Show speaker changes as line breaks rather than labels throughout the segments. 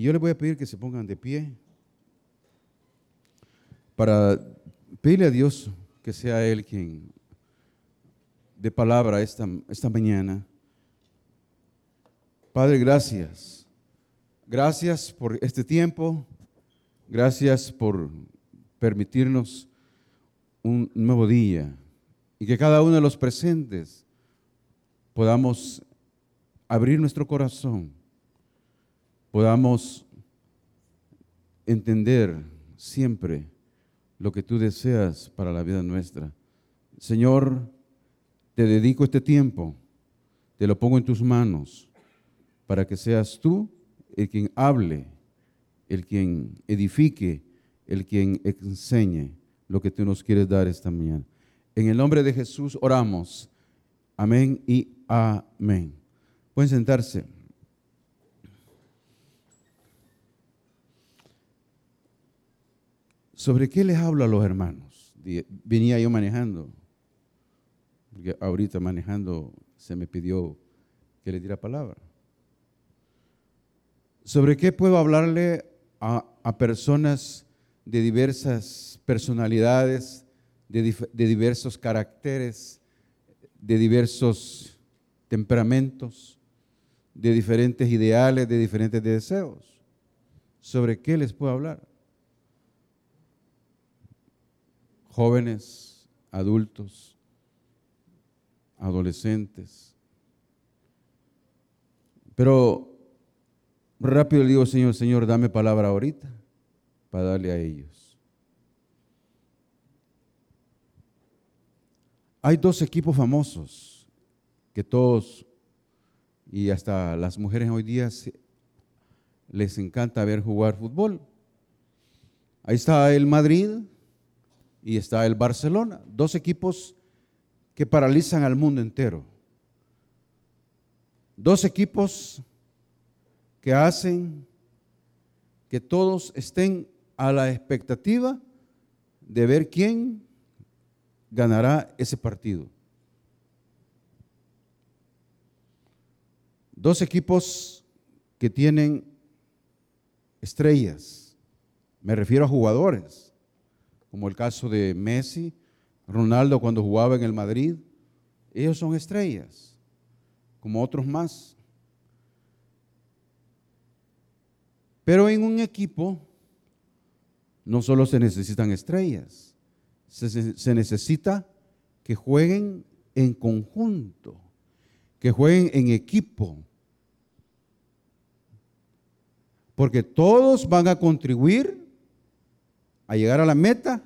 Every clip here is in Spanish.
Y yo les voy a pedir que se pongan de pie para pedirle a Dios que sea Él quien de palabra esta, esta mañana. Padre, gracias. Gracias por este tiempo. Gracias por permitirnos un nuevo día y que cada uno de los presentes podamos abrir nuestro corazón, podamos entender siempre lo que tú deseas para la vida nuestra. Señor, te dedico este tiempo, te lo pongo en tus manos, para que seas tú el quien hable, el quien edifique, el quien enseñe lo que tú nos quieres dar esta mañana. En el nombre de Jesús oramos. Amén y amén. Pueden sentarse. ¿Sobre qué les hablo a los hermanos? Venía yo manejando, porque ahorita manejando se me pidió que le diera palabra. ¿Sobre qué puedo hablarle a, personas de diversas personalidades, de, de diversos caracteres, de diversos temperamentos, de diferentes ideales, de diferentes deseos. ¿Sobre qué les puedo hablar? Jóvenes, adultos, adolescentes. Pero rápido le digo, Señor, Señor, dame palabra ahorita para darle a ellos. Hay dos equipos famosos que todos y hasta las mujeres hoy día les encanta ver jugar fútbol. Ahí está el Madrid y está el Barcelona, dos equipos que paralizan al mundo entero. Dos equipos que hacen que todos estén a la expectativa de ver quién ganará ese partido. Dos equipos que tienen estrellas, me refiero a jugadores, como el caso de Messi, Ronaldo cuando jugaba en el Madrid, ellos son estrellas, como otros más. Pero en un equipo no solo se necesitan estrellas, se, necesita que jueguen en conjunto, que jueguen en equipo. Porque todos van a contribuir a llegar a la meta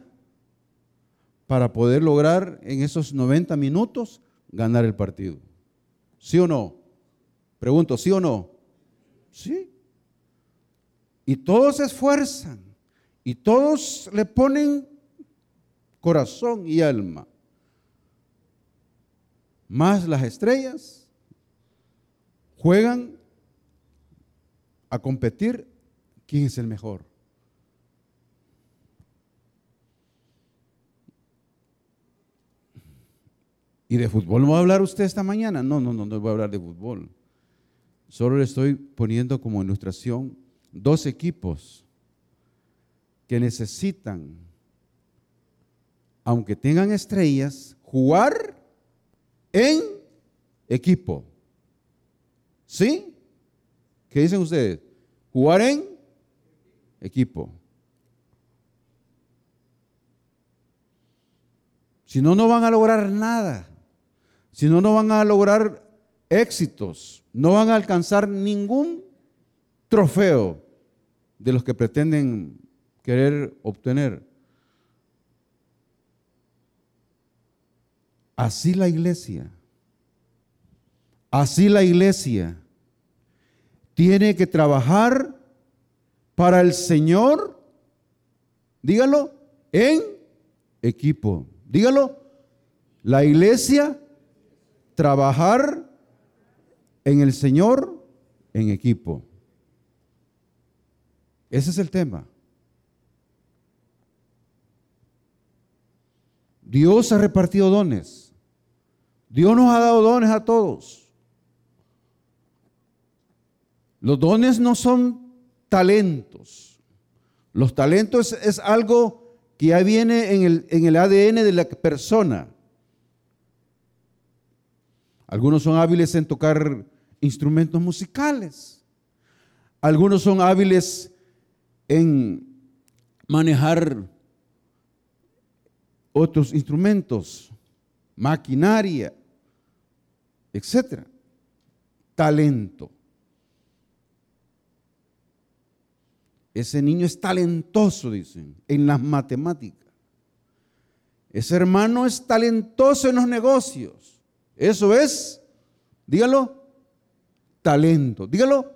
para poder lograr en esos 90 minutos ganar el partido. ¿Sí o no? Pregunto, ¿sí o no? Sí. Y todos se esfuerzan y todos le ponen corazón y alma. Más las estrellas juegan a competir quién es el mejor. ¿Y de fútbol no va a hablar usted esta mañana? No, no, no, no voy a hablar de fútbol. Solo le estoy poniendo como ilustración dos equipos que necesitan, aunque tengan estrellas, jugar en equipo. ¿Sí? ¿Qué dicen ustedes? Jugar en equipo. Si no, no van a lograr nada. Si no, no van a lograr éxitos. No van a alcanzar ningún trofeo de los que pretenden querer obtener. Así la iglesia, así la iglesia tiene que trabajar para el Señor, dígalo, en equipo. Dígalo, la iglesia trabajar en el Señor en equipo. Ese es el tema. Dios ha repartido dones. Dios nos ha dado dones a todos. Los dones no son talentos. Los talentos es algo que ya viene en el, en el ADN de la persona. Algunos son hábiles en tocar instrumentos musicales. Algunos son hábiles en manejar otros instrumentos, maquinaria, etcétera. Talento. Ese niño es talentoso, dicen, en las matemáticas. Ese hermano es talentoso en los negocios. Eso es, dígalo, talento. Dígalo,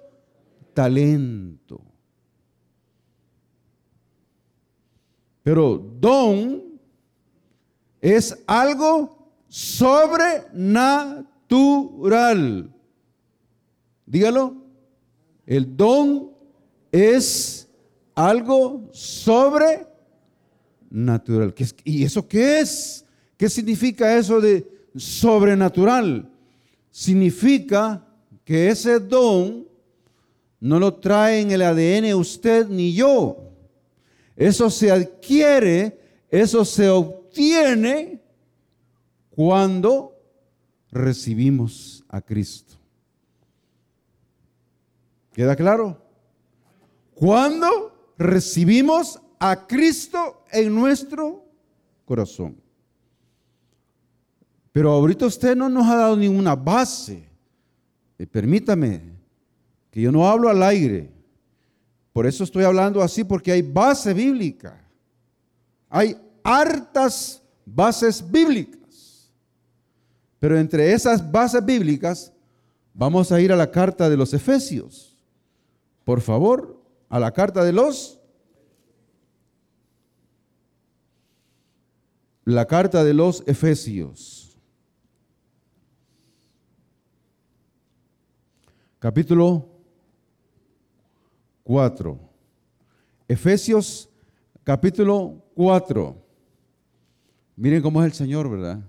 talento. Pero don es algo sobrenatural. Dígalo. El don es algo sobrenatural. ¿Y eso qué es? ¿Qué significa eso de sobrenatural? Significa que ese don no lo trae en el ADN usted ni yo. Eso se adquiere, eso se obtiene cuando recibimos a Cristo. ¿Queda claro? Cuando recibimos a Cristo en nuestro corazón. Pero ahorita usted no nos ha dado ninguna base. Permítame que yo no hablo al aire. Por eso estoy hablando así, porque hay base bíblica. Hay hartas bases bíblicas. Pero entre esas bases bíblicas vamos a ir a la carta de los Efesios. Por favor, a la carta de los la carta de los Efesios. Capítulo 4. Efesios capítulo 4. Miren cómo es el Señor, ¿verdad?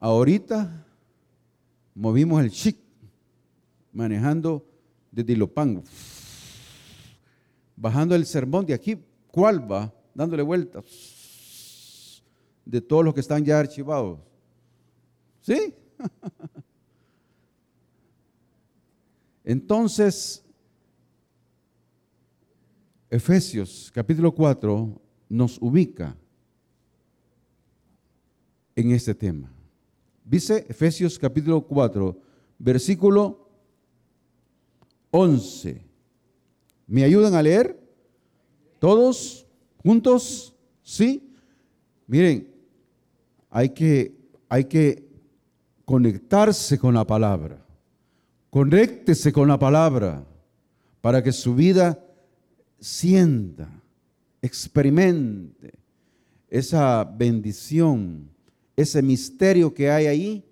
Ahorita movimos el chic manejando desde Dilopango, bajando el sermón de aquí, ¿cuál va? Dándole vueltas de todos los que están ya archivados. ¿Sí? Entonces, Efesios capítulo 4 nos ubica en este tema. Dice Efesios capítulo 4, versículo 11. ¿Me ayudan a leer? ¿Todos juntos? ¿Sí? Miren, hay que, hay que conectarse con la palabra. Conéctese con la palabra para que su vida sienta, experimente esa bendición, ese misterio que hay ahí,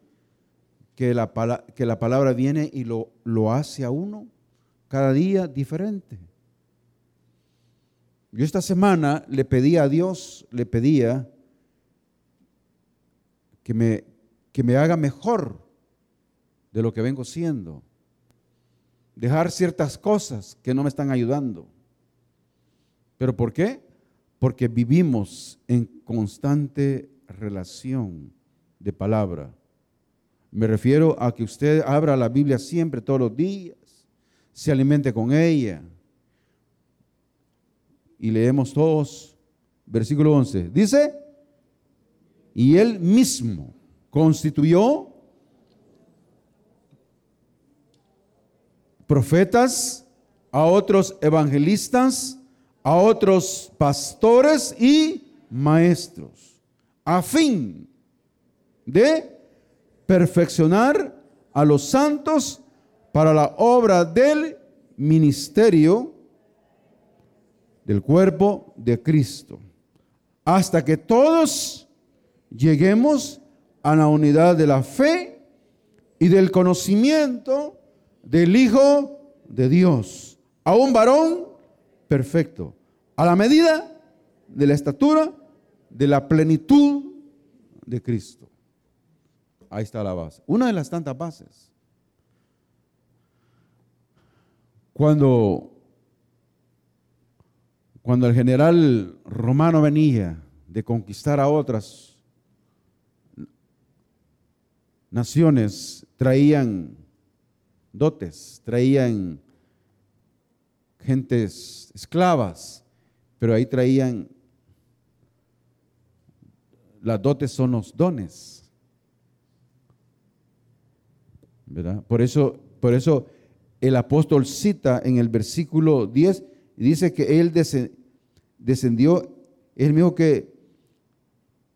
que la, que la palabra viene y lo, lo hace a uno cada día diferente. Yo esta semana le pedí a Dios, le pedía que me, que me haga mejor de lo que vengo siendo dejar ciertas cosas que no me están ayudando. ¿Pero por qué? Porque vivimos en constante relación de palabra. Me refiero a que usted abra la Biblia siempre, todos los días, se alimente con ella. Y leemos todos, versículo 11. Dice, y él mismo constituyó profetas, a otros evangelistas, a otros pastores y maestros, a fin de perfeccionar a los santos para la obra del ministerio del cuerpo de Cristo, hasta que todos lleguemos a la unidad de la fe y del conocimiento del Hijo de Dios, a un varón perfecto, a la medida de la estatura de la plenitud de Cristo. Ahí está la base, una de las tantas bases. Cuando, cuando el general romano venía de conquistar a otras naciones, traían dotes, traían gentes esclavas, pero ahí traían, las dotes son los dones. ¿Verdad? Por eso, por eso el apóstol cita en el versículo 10 y dice que él descendió, es el mismo que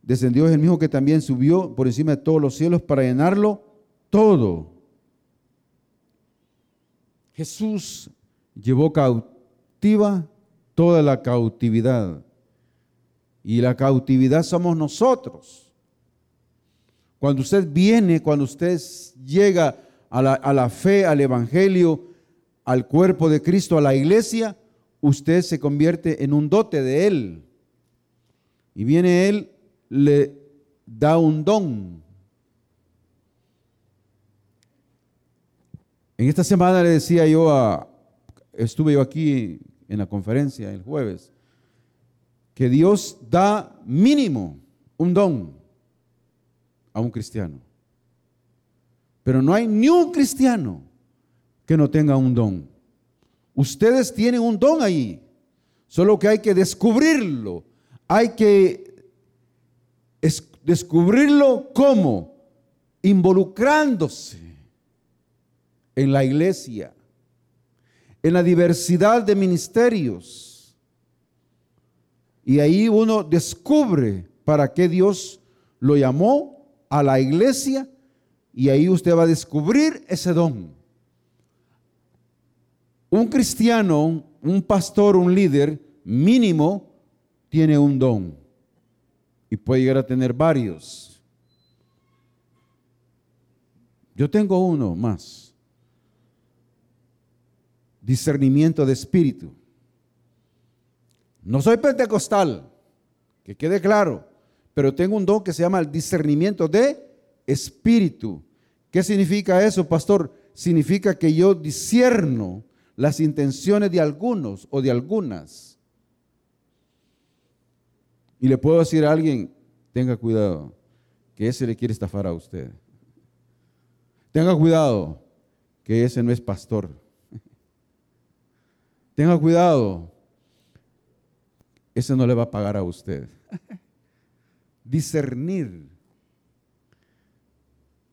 descendió, es el mismo que también subió por encima de todos los cielos para llenarlo todo. Jesús llevó cautiva toda la cautividad. Y la cautividad somos nosotros. Cuando usted viene, cuando usted llega a la, a la, fe, al Evangelio, al cuerpo de Cristo, a la iglesia, usted se convierte en un dote de Él. Y viene Él, le da un don. En esta semana le decía yo a, estuve yo aquí en la conferencia el jueves, que Dios da mínimo un don a un cristiano. Pero no hay ni un cristiano que no tenga un don. Ustedes tienen un don ahí, solo que hay que descubrirlo. Hay que descubrirlo cómo, involucrándose en la iglesia en la diversidad de ministerios. Y ahí uno descubre para qué Dios lo llamó a la iglesia y ahí usted va a descubrir ese don. Un cristiano, un pastor, un líder mínimo tiene un don y puede llegar a tener varios. Yo tengo uno más discernimiento de espíritu. No soy pentecostal, que quede claro, pero tengo un don que se llama el discernimiento de espíritu. ¿Qué significa eso, pastor? Significa que yo discierno las intenciones de algunos o de algunas. Y le puedo decir a alguien, tenga cuidado, que ese le quiere estafar a usted. Tenga cuidado, que ese no es pastor. Tenga cuidado. Ese no le va a pagar a usted. Discernir.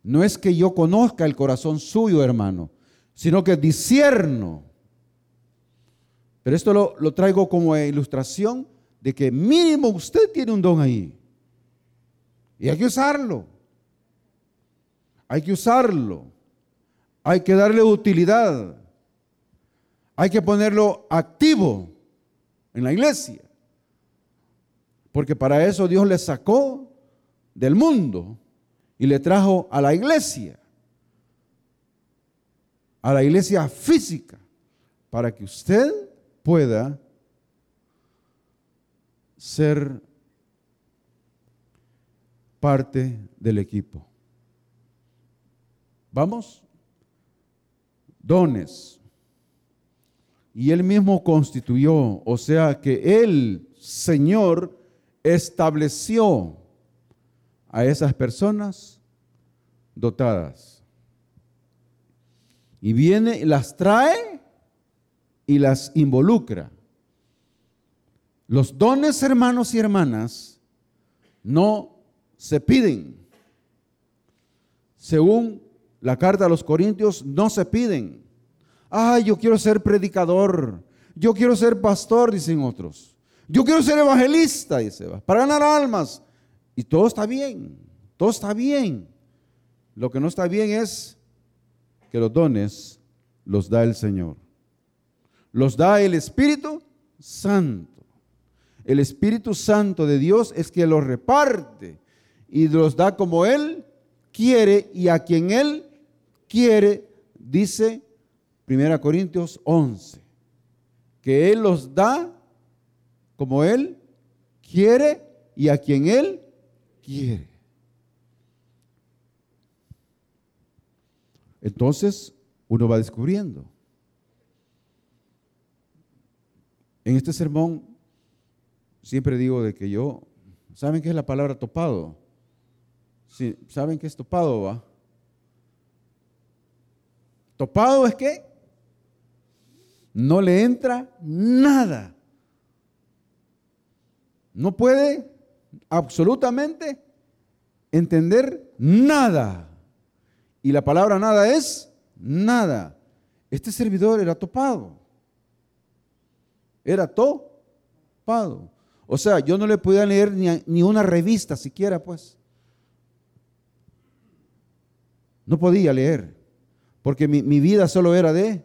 No es que yo conozca el corazón suyo, hermano, sino que discierno. Pero esto lo, lo traigo como ilustración de que mínimo usted tiene un don ahí. Y hay que usarlo. Hay que usarlo. Hay que darle utilidad. Hay que ponerlo activo en la iglesia. Porque para eso Dios le sacó del mundo y le trajo a la iglesia. A la iglesia física. Para que usted pueda ser parte del equipo. ¿Vamos? Dones y él mismo constituyó, o sea que el Señor estableció a esas personas dotadas. Y viene las trae y las involucra. Los dones, hermanos y hermanas, no se piden. Según la carta a los Corintios, no se piden Ay, yo quiero ser predicador. Yo quiero ser pastor, dicen otros. Yo quiero ser evangelista, dice, para ganar almas. Y todo está bien, todo está bien. Lo que no está bien es que los dones los da el Señor. Los da el Espíritu Santo. El Espíritu Santo de Dios es que los reparte y los da como Él quiere y a quien Él quiere, dice 1 Corintios 11, que Él los da como Él quiere y a quien Él quiere. Entonces uno va descubriendo. En este sermón siempre digo de que yo, ¿saben qué es la palabra topado? Sí, ¿Saben qué es topado, va? Topado es que no le entra nada. No puede absolutamente entender nada. Y la palabra nada es nada. Este servidor era topado. Era topado. O sea, yo no le podía leer ni, una revista siquiera, pues. No podía leer, porque mi, mi vida solo era de,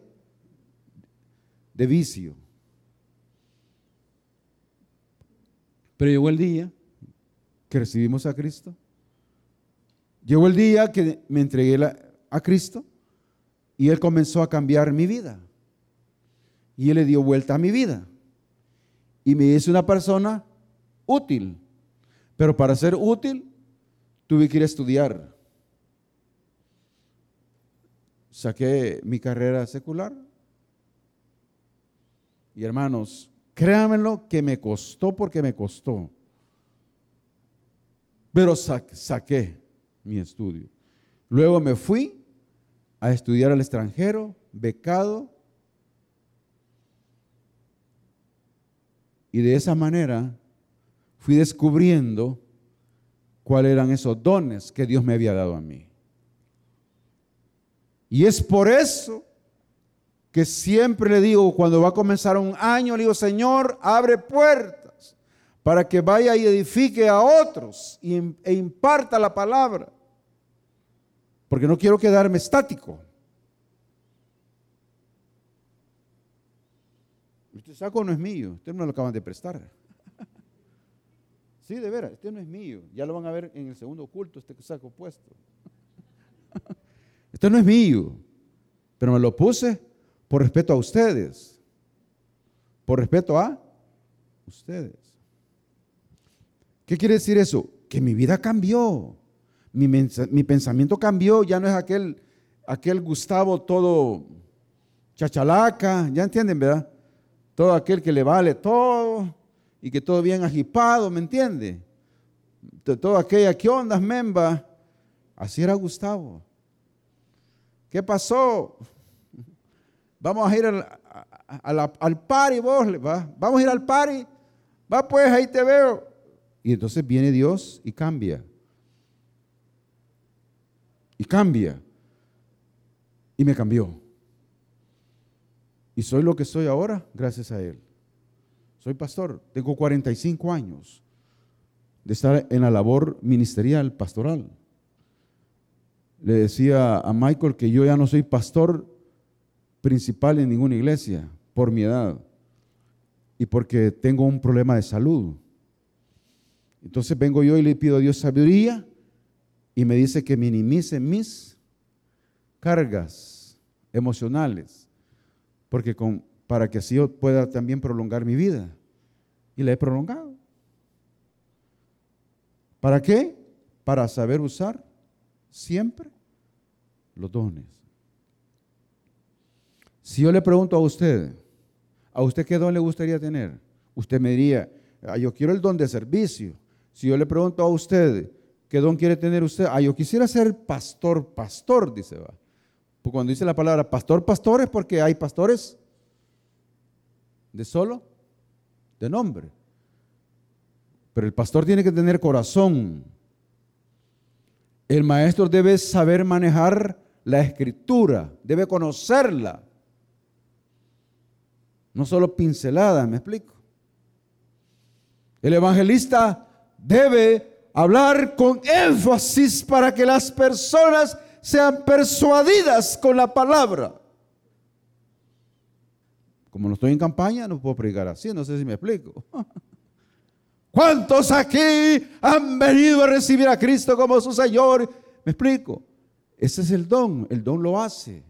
de vicio. Pero llegó el día que recibimos a Cristo. Llegó el día que me entregué a Cristo y Él comenzó a cambiar mi vida. Y Él le dio vuelta a mi vida. Y me hizo una persona útil. Pero para ser útil, tuve que ir a estudiar. Saqué mi carrera secular. Y hermanos, créanmelo que me costó porque me costó. Pero saqué mi estudio. Luego me fui a estudiar al extranjero, becado. Y de esa manera fui descubriendo cuáles eran esos dones que Dios me había dado a mí. Y es por eso que siempre le digo, cuando va a comenzar un año, le digo, Señor, abre puertas para que vaya y edifique a otros e imparta la palabra porque no quiero quedarme estático. Este saco no es mío, este me lo acaban de prestar. Sí, de veras, este no es mío. Ya lo van a ver en el segundo culto, este saco puesto. Este no es mío, pero me lo puse por respeto a ustedes. Por respeto a ustedes. ¿Qué quiere decir eso? Que mi vida cambió mi, pensamiento cambió, ya no es aquel, aquel Gustavo todo chachalaca, ya entienden, ¿verdad? Todo aquel que le vale todo y que todo bien agipado, ¿me entiende? Todo aquella, ¿qué onda, memba? Así era Gustavo. ¿Qué pasó? Vamos a ir al, al, al party, vos, ¿va? Vamos a ir al party. Va pues, ahí te veo. Y entonces viene Dios y cambia y cambia. Y me cambió. Y soy lo que soy ahora gracias a Él. Soy pastor, tengo 45 años de estar en la labor ministerial, pastoral. Le decía a Michael que yo ya no soy pastor principal en ninguna iglesia por mi edad y porque tengo un problema de salud. Entonces vengo yo y le pido a Dios sabiduría y me dice que minimice mis cargas emocionales, porque para que así yo pueda también prolongar mi vida. Y la he prolongado. ¿Para qué? Para saber usar siempre los dones. Si yo le pregunto a usted, ¿a usted qué don le gustaría tener? Usted me diría, ah, yo quiero el don de servicio. Si yo le pregunto a usted, ¿Qué don quiere tener usted? Ah, yo quisiera ser pastor, pastor, dice va. Pues cuando dice la palabra pastor, pastor es porque hay pastores de solo, de nombre. Pero el pastor tiene que tener corazón. El maestro debe saber manejar la escritura, debe conocerla. No solo pincelada, ¿me explico? El evangelista debe hablar con énfasis para que las personas sean persuadidas con la palabra. Como no estoy en campaña, no puedo predicar así, no sé si me explico. ¿Cuántos aquí han venido a recibir a Cristo como su Señor? Me explico. Ese es el don, el don lo hace.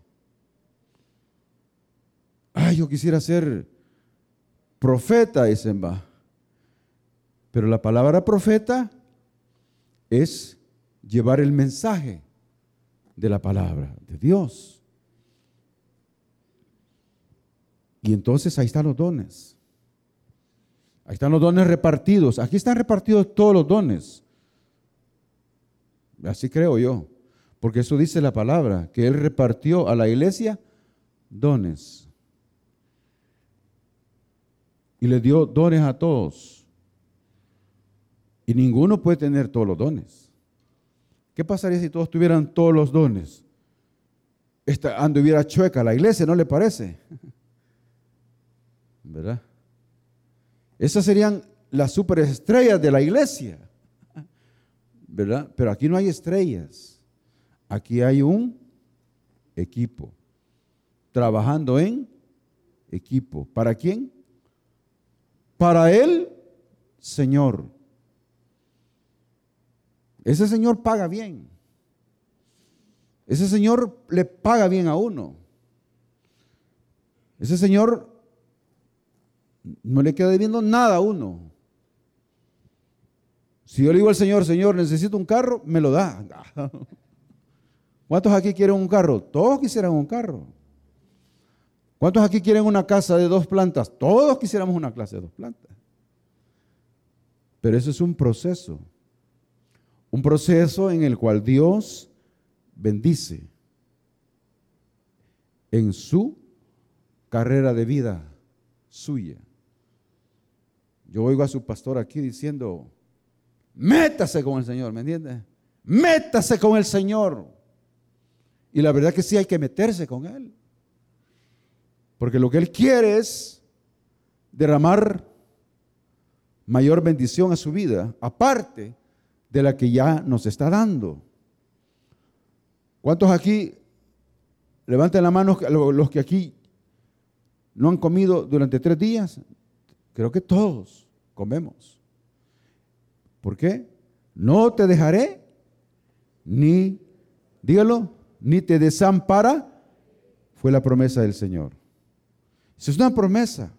Ay, yo quisiera ser profeta, dicen va. Pero la palabra profeta es llevar el mensaje de la palabra de Dios. Y entonces ahí están los dones. Ahí están los dones repartidos. Aquí están repartidos todos los dones. Así creo yo. Porque eso dice la palabra, que Él repartió a la iglesia dones. Y le dio dones a todos. Y ninguno puede tener todos los dones. ¿Qué pasaría si todos tuvieran todos los dones? Esta anduviera chueca la iglesia, ¿no le parece? ¿Verdad? Esas serían las superestrellas de la iglesia. ¿Verdad? Pero aquí no hay estrellas. Aquí hay un equipo. Trabajando en equipo. ¿Para quién? Para el Señor. Ese Señor paga bien. Ese Señor le paga bien a uno. Ese Señor no le queda debiendo nada a uno. Si yo le digo al Señor, Señor, necesito un carro, me lo da. ¿Cuántos aquí quieren un carro? Todos quisieran un carro. ¿Cuántos aquí quieren una casa de dos plantas? Todos quisiéramos una clase de dos plantas. Pero eso es un proceso. Un proceso en el cual Dios bendice en su carrera de vida suya. Yo oigo a su pastor aquí diciendo, métase con el Señor, ¿me entiende? Métase con el Señor. Y la verdad que sí hay que meterse con Él. Porque lo que Él quiere es derramar mayor bendición a su vida, aparte de la que ya nos está dando. ¿Cuántos aquí, levanten la mano los que aquí no han comido durante tres días? Creo que todos comemos. ¿Por qué? No te dejaré, ni, dígalo, ni te desampara, fue la promesa del Señor. Esa es una promesa.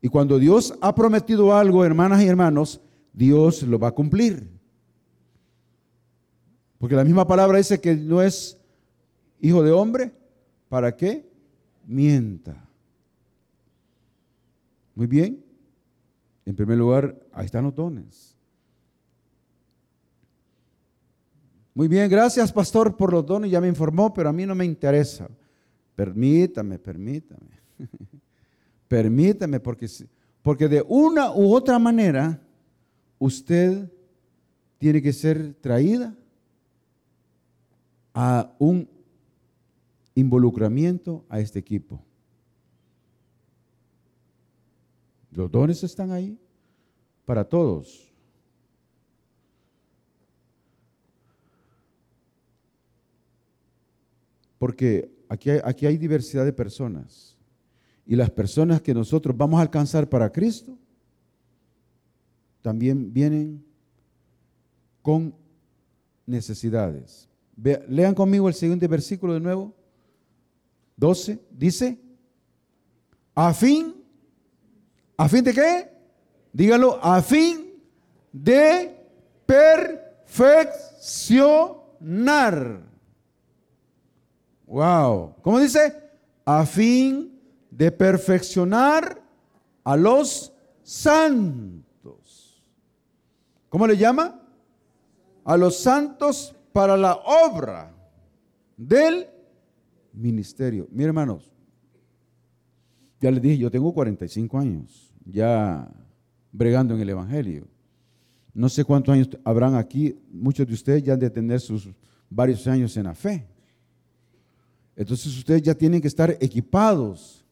Y cuando Dios ha prometido algo, hermanas y hermanos, Dios lo va a cumplir. Porque la misma palabra dice que no es hijo de hombre, ¿para qué? Mienta. Muy bien. En primer lugar, ahí están los dones. Muy bien, gracias pastor por los dones, ya me informó, pero a mí no me interesa. Permítame, permítame. permítame, porque, porque de una u otra manera usted tiene que ser traída a un involucramiento a este equipo. Los dones están ahí para todos. Porque aquí hay, aquí hay diversidad de personas. Y las personas que nosotros vamos a alcanzar para Cristo también vienen con necesidades. Lean conmigo el siguiente versículo de nuevo. 12. Dice, a fin ¿A fin de qué? Dígalo, a fin de perfeccionar. Wow. ¿Cómo dice? A fin de perfeccionar a los santos. ¿Cómo le llama? A los santos para la obra del ministerio. Miren hermanos, ya les dije, yo tengo 45 años ya bregando en el Evangelio. No sé cuántos años habrán aquí, muchos de ustedes ya han de tener sus varios años en la fe. Entonces ustedes ya tienen que estar equipados,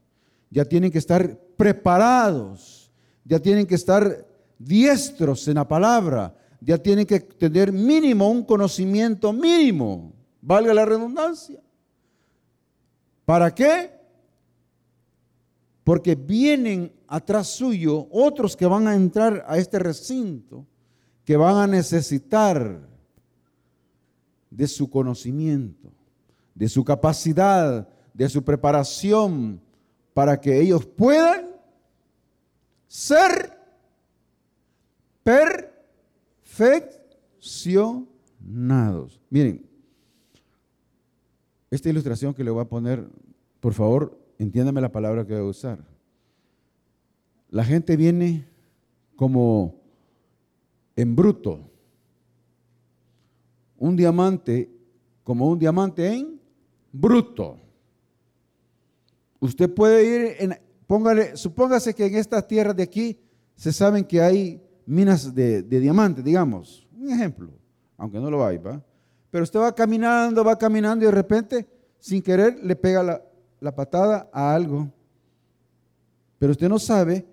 ya tienen que estar preparados, ya tienen que estar diestros en la palabra, ya tienen que tener mínimo un conocimiento mínimo, valga la redundancia. ¿Para qué? porque vienen atrás suyo otros que van a entrar a este recinto, que van a necesitar de su conocimiento, de su capacidad, de su preparación, para que ellos puedan ser perfeccionados. Miren, esta ilustración que le voy a poner, por favor, entiéndame la palabra que voy a usar. La gente viene como en bruto. Un diamante como un diamante en bruto. Usted puede ir, en, póngale, supóngase que en estas tierras de aquí se saben que hay minas de, diamantes, digamos, un ejemplo, aunque no lo hay, ¿va? Pero usted va caminando, va caminando y de repente, sin querer, le pega la, la patada a algo. Pero usted no sabe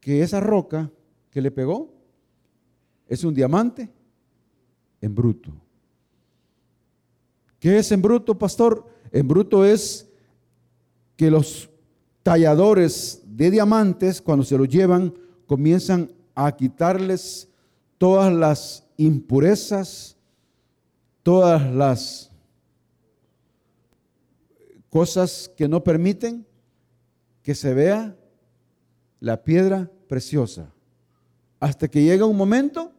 que esa roca que le pegó es un diamante en bruto. ¿Qué es en bruto, pastor? En bruto es que los talladores de diamantes, cuando se los llevan, comienzan a quitarles todas las impurezas, todas las cosas que no permiten que se vea la piedra preciosa. Hasta que llega un momento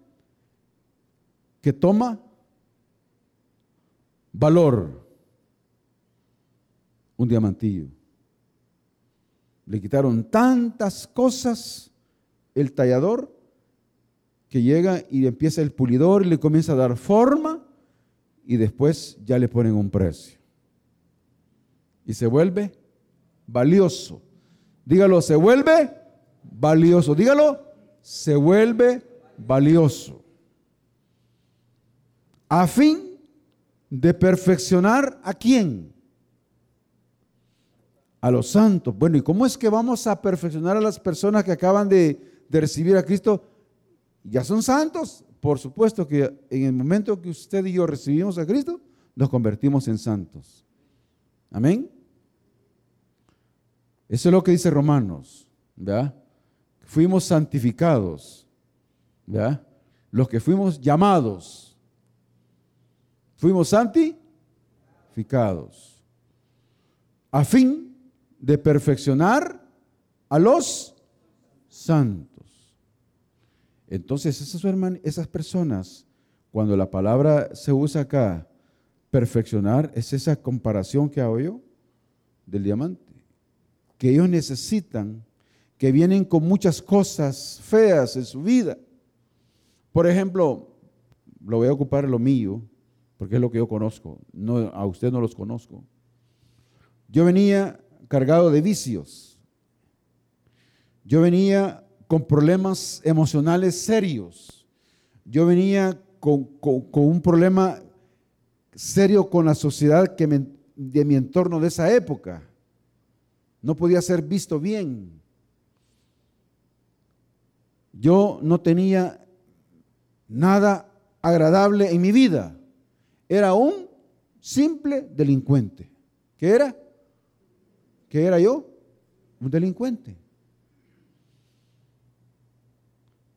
que toma valor un diamantillo. Le quitaron tantas cosas el tallador que llega y empieza el pulidor y le comienza a dar forma y después ya le ponen un precio. Y se vuelve valioso. Dígalo, se vuelve valioso. Dígalo, se vuelve valioso. A fin de perfeccionar a quién? A los santos. Bueno, ¿y cómo es que vamos a perfeccionar a las personas que acaban de, de recibir a Cristo? Ya son santos. Por supuesto que en el momento que usted y yo recibimos a Cristo, nos convertimos en santos. Amén. Eso es lo que dice Romanos, ¿verdad? Fuimos santificados, ¿verdad? Los que fuimos llamados, fuimos santificados, a fin de perfeccionar a los santos. Entonces, esas, personas, cuando la palabra se usa acá, perfeccionar, es esa comparación que hago yo del diamante que ellos necesitan, que vienen con muchas cosas feas en su vida. Por ejemplo, lo voy a ocupar lo mío, porque es lo que yo conozco, no, a usted no los conozco. Yo venía cargado de vicios. Yo venía con problemas emocionales serios. Yo venía con, un problema serio con la sociedad de mi entorno de esa época no podía ser visto bien. Yo no tenía nada agradable en mi vida. Era un simple delincuente. ¿Qué era? ¿Qué era yo? Un delincuente.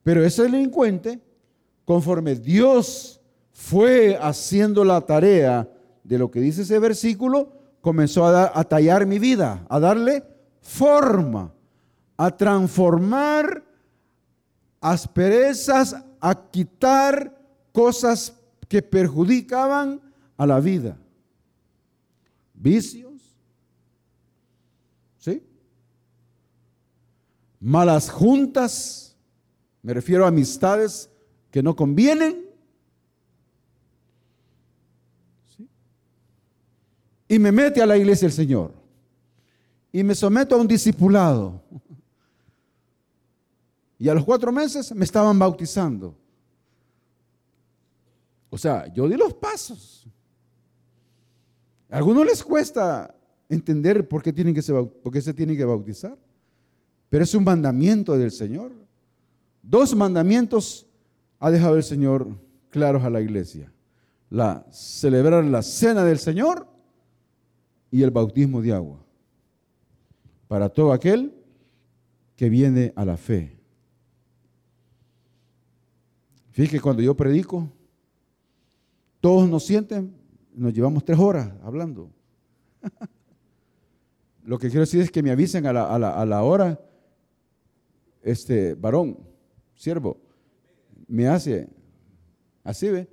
Pero ese delincuente, conforme Dios fue haciendo la tarea de lo que dice ese versículo, comenzó a, tallar mi vida, a darle forma, a transformar asperezas, a quitar cosas que perjudicaban a la vida. Vicios, ¿sí? Malas juntas, me refiero a amistades que no convienen, y me mete a la iglesia el Señor y me someto a un discipulado. Y a los cuatro meses me estaban bautizando. O sea, yo di los pasos. A algunos les cuesta entender por qué, tienen que por qué se tienen que bautizar. Pero es un mandamiento del Señor. Dos mandamientos ha dejado el Señor claros a la iglesia. La celebrar la cena del Señor y el bautismo de agua para todo aquel que viene a la fe. Fíjese cuando yo predico, todos nos sienten, nos llevamos tres horas hablando. Lo que quiero decir es que me avisen a la, hora, este varón, siervo, me hace así, ¿ve?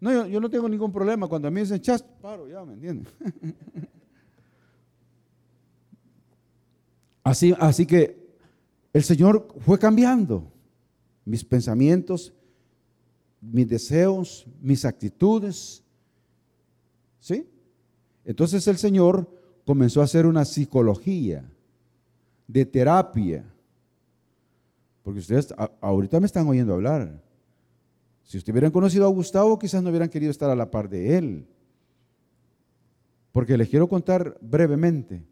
No, yo, no tengo ningún problema. Cuando a mí dicen chas, paro, ya, ¿me entienden? Así, así que el Señor fue cambiando mis pensamientos, mis deseos, mis actitudes. ¿Sí? Entonces el Señor comenzó a hacer una psicología de terapia. Porque ustedes ahorita me están oyendo hablar. Si ustedes hubieran conocido a Gustavo, quizás no hubieran querido estar a la par de él. Porque les quiero contar brevemente.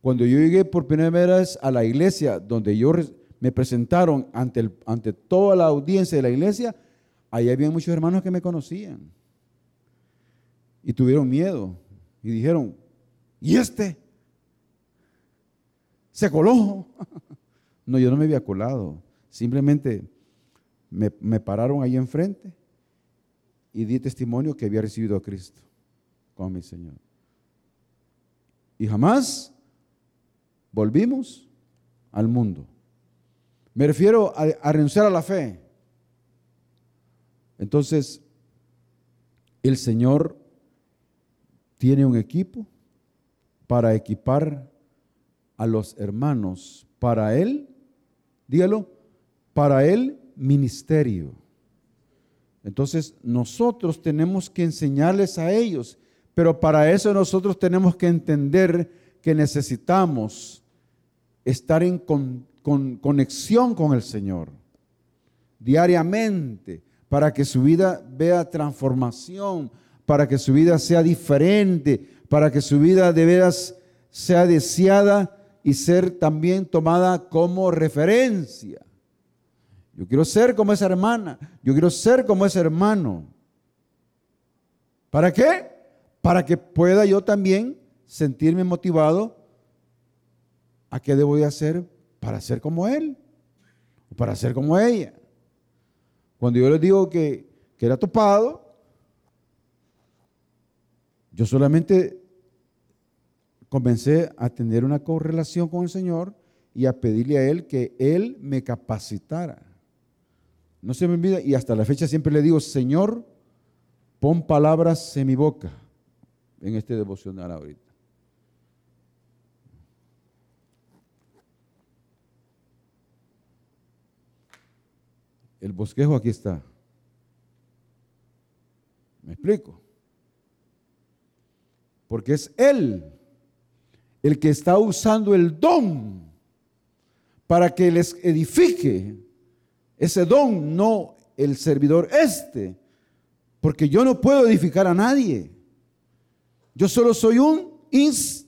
Cuando yo llegué por primera vez a la iglesia, donde yo me presentaron ante, ante toda la audiencia de la iglesia, ahí había muchos hermanos que me conocían. Y tuvieron miedo. Y dijeron, ¿y este? ¿Se coló? no, yo no me había colado. Simplemente me, me pararon ahí enfrente y di testimonio que había recibido a Cristo como mi Señor. Y jamás volvimos al mundo. Me refiero a, renunciar a la fe. Entonces, el Señor tiene un equipo para equipar a los hermanos para Él, dígalo, para el ministerio. Entonces, nosotros tenemos que enseñarles a ellos, pero para eso nosotros tenemos que entender que necesitamos estar en conexión con el Señor diariamente para que su vida vea transformación, para que su vida sea diferente, para que su vida de veras sea deseada y ser también tomada como referencia. Yo quiero ser como esa hermana, yo quiero ser como ese hermano. ¿Para qué? Para que pueda yo también sentirme motivado a qué debo de hacer para ser como él, o para ser como ella. Cuando yo les digo que, que era topado, yo solamente comencé a tener una correlación con el Señor y a pedirle a Él que Él me capacitara. No se me olvida, y hasta la fecha siempre le digo, Señor, pon palabras en mi boca en este devocional ahorita. El bosquejo aquí está. ¿Me explico? Porque es Él el que está usando el don para que les edifique. Ese don, no el servidor este. Porque yo no puedo edificar a nadie. Yo solo soy un,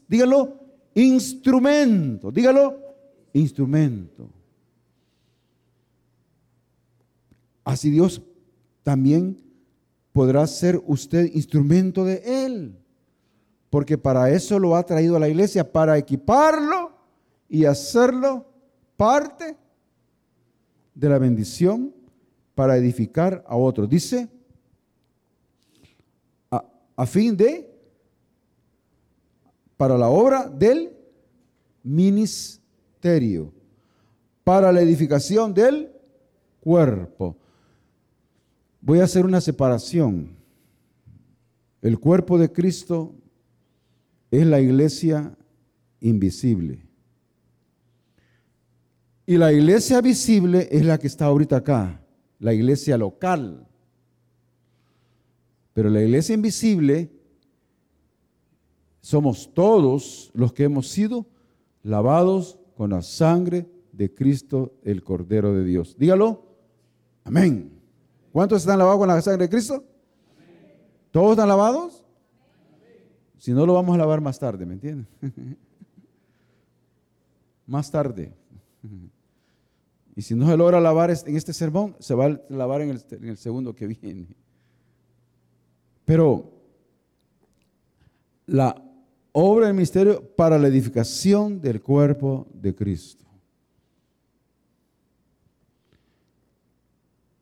dígalo, instrumento. Dígalo, instrumento. Así Dios también podrá ser usted instrumento de Él. Porque para eso lo ha traído a la iglesia, para equiparlo y hacerlo parte de la bendición para edificar a otros. Dice, a, a fin de, para la obra del ministerio, para la edificación del cuerpo. Voy a hacer una separación. El cuerpo de Cristo es la iglesia invisible. Y la iglesia visible es la que está ahorita acá, la iglesia local. Pero la iglesia invisible somos todos los que hemos sido lavados con la sangre de Cristo, el Cordero de Dios. Dígalo. Amén. ¿Cuántos están lavados con la sangre de Cristo? ¿Todos están lavados? Si no, lo vamos a lavar más tarde, ¿me entienden? más tarde. Y si no se logra lavar en este sermón, se va a lavar en el, segundo que viene. Pero la obra del misterio para la edificación del cuerpo de Cristo.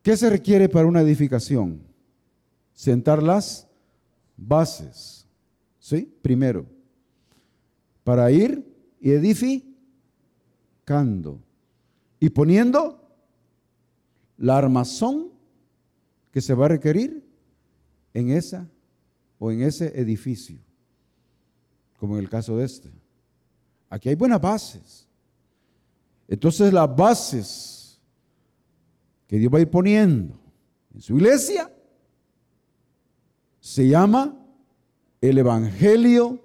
¿Qué se requiere para una edificación? Sentar las bases. ¿Sí? Primero, para ir y edificando y poniendo la armazón que se va a requerir en esa o en ese edificio, como en el caso de este. Aquí hay buenas bases. Entonces las bases que Dios va a ir poniendo en su iglesia se llama el Evangelio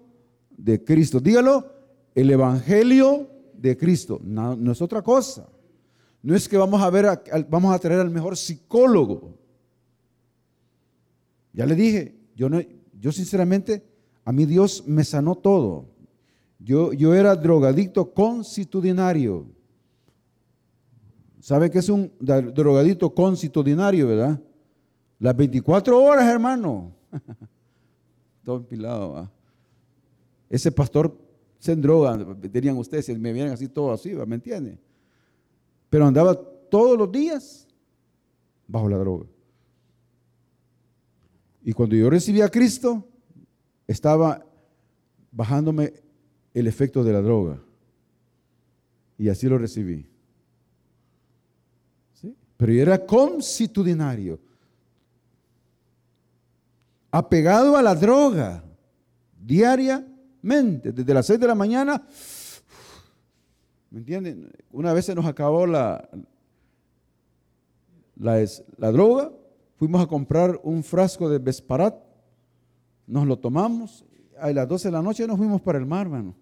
de Cristo. Dígalo, el Evangelio de Cristo. No, no, es otra cosa. No es que vamos a ver, vamos a traer al mejor psicólogo. Ya le dije, yo, no, yo sinceramente, a mí Dios me sanó todo. Yo, yo era drogadicto constitucionario. ¿Sabe qué es un drogadicto constitucionario, verdad? Las 24 horas, hermano. Todo empilado. Ese pastor se droga, tenían ustedes, me vieran así todo así, ¿me entiende? Pero andaba todos los días bajo la droga. Y cuando yo recibí a Cristo, estaba bajándome el efecto de la droga. Y así lo recibí. ¿Sí? Pero yo era constitucionario, apegado a la droga, diariamente, desde las 6 de la mañana. ¿Me entienden? Una vez se nos acabó la, la, droga Fuimos a comprar un frasco de Vesparat, nos lo tomamos, a las 12 de la noche nos fuimos para el mar, hermano.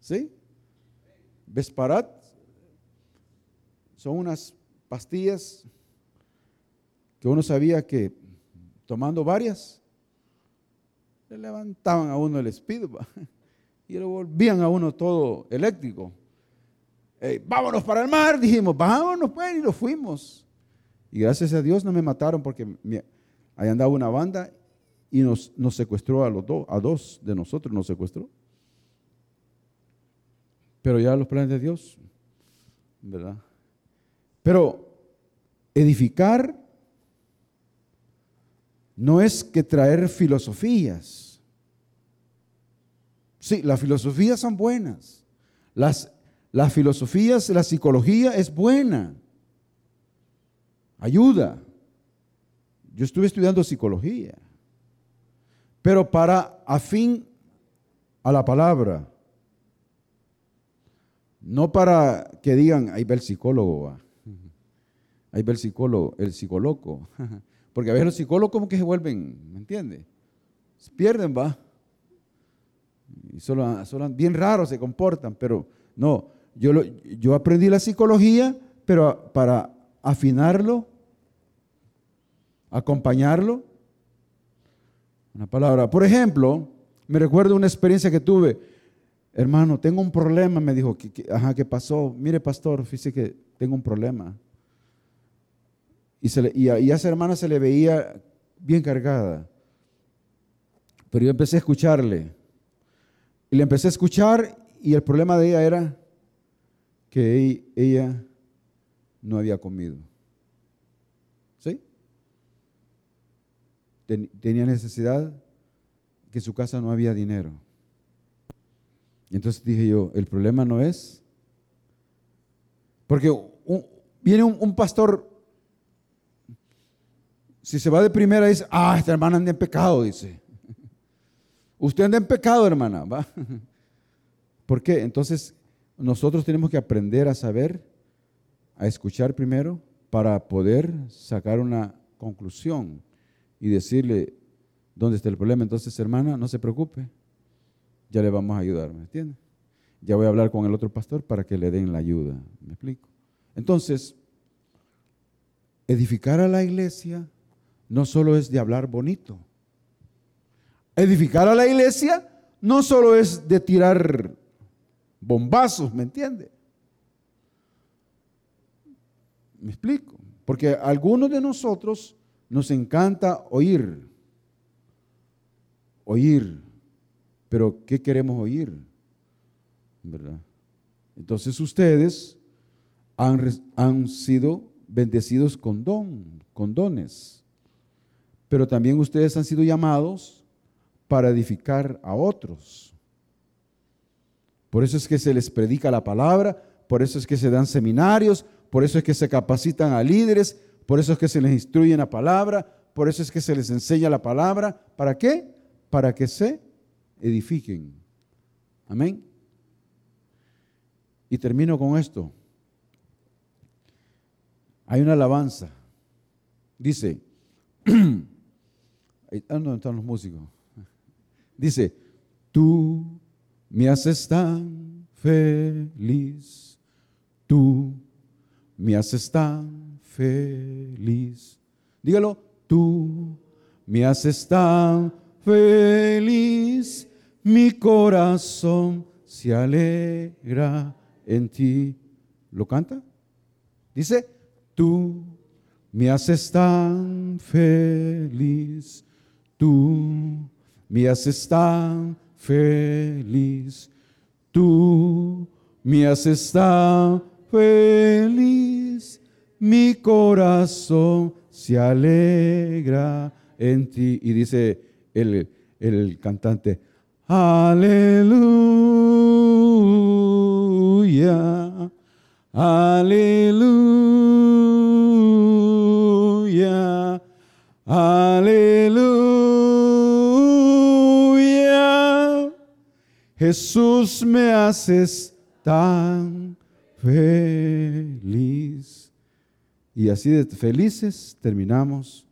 ¿Sí? Vesparat son unas pastillas que uno sabía que tomando varias, le levantaban a uno el espíritu y lo volvían a uno todo eléctrico. vámonos para el mar, dijimos, vámonos pues, y nos fuimos. Y gracias a Dios no me mataron porque ahí andaba una banda y nos, nos secuestró a los dos, a dos de nosotros nos secuestró. Pero ya los planes de Dios, ¿verdad? Pero edificar no es que traer filosofías. Sí, las filosofías son buenas. Las, las filosofías, la psicología es buena ayuda. Yo estuve estudiando psicología, pero para afín a la palabra, no para que digan, ahí va el psicólogo, ahí va el psicólogo, el psicólogo, porque a veces los psicólogos como que se vuelven, ¿me entiende? Se pierden, va. Y solo, bien raros se comportan, pero no, yo, yo aprendí la psicología, pero para afinarlo, acompañarlo. Una palabra. Por ejemplo, me recuerdo una experiencia que tuve. Hermano, tengo un problema, me dijo. ajá, ¿qué pasó? Mire, pastor, fíjese que tengo un problema. Y, se y, a, esa hermana se le veía bien cargada. Pero yo empecé a escucharle. Y le empecé a escuchar y el problema de ella era que ella no había comido. ¿Sí? tenía necesidad, que su casa no había dinero. Entonces dije yo, el problema no es, porque viene un, pastor, si se va de primera dice, ah, esta hermana anda en pecado, dice. Usted anda en pecado, hermana, ¿va? ¿Por qué? Entonces, nosotros tenemos que aprender a saber a escuchar primero para poder sacar una conclusión y decirle dónde está el problema. Entonces, hermana, no se preocupe, ya le vamos a ayudar, ¿me entiende? Ya voy a hablar con el otro pastor para que le den la ayuda, ¿me explico? Entonces, edificar a la iglesia no solo es de hablar bonito. Edificar a la iglesia no solo es de tirar bombazos, ¿me entiende? ¿Me explico? Porque algunos de nosotros nos encanta oír, oír, pero ¿qué queremos oír? ¿Verdad? Entonces ustedes han, han sido bendecidos con don, con dones, pero también ustedes han sido llamados para edificar a otros. Por eso es que se les predica la palabra, por eso es que se dan seminarios, por eso es que se capacitan a líderes, por eso es que se les instruye la palabra, por eso es que se les enseña la palabra. ¿Para qué? Para que se edifiquen. Amén. Y termino con esto. Hay una alabanza. Dice, ¿dónde están los músicos? Dice, tú me haces tan feliz, tú me haces tan feliz. Dígalo, tú me haces tan feliz, mi corazón se alegra en ti. ¿Lo canta? Dice, tú me haces tan feliz, tú me haces tan feliz, tú me haces tan feliz, mi corazón se alegra en ti. Y dice el, el cantante, aleluya, aleluya, aleluya. Jesús me haces tan feliz. Y así de felices terminamos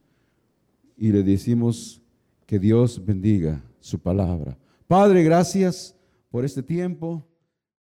y le decimos que Dios bendiga su palabra. Padre, gracias por este tiempo.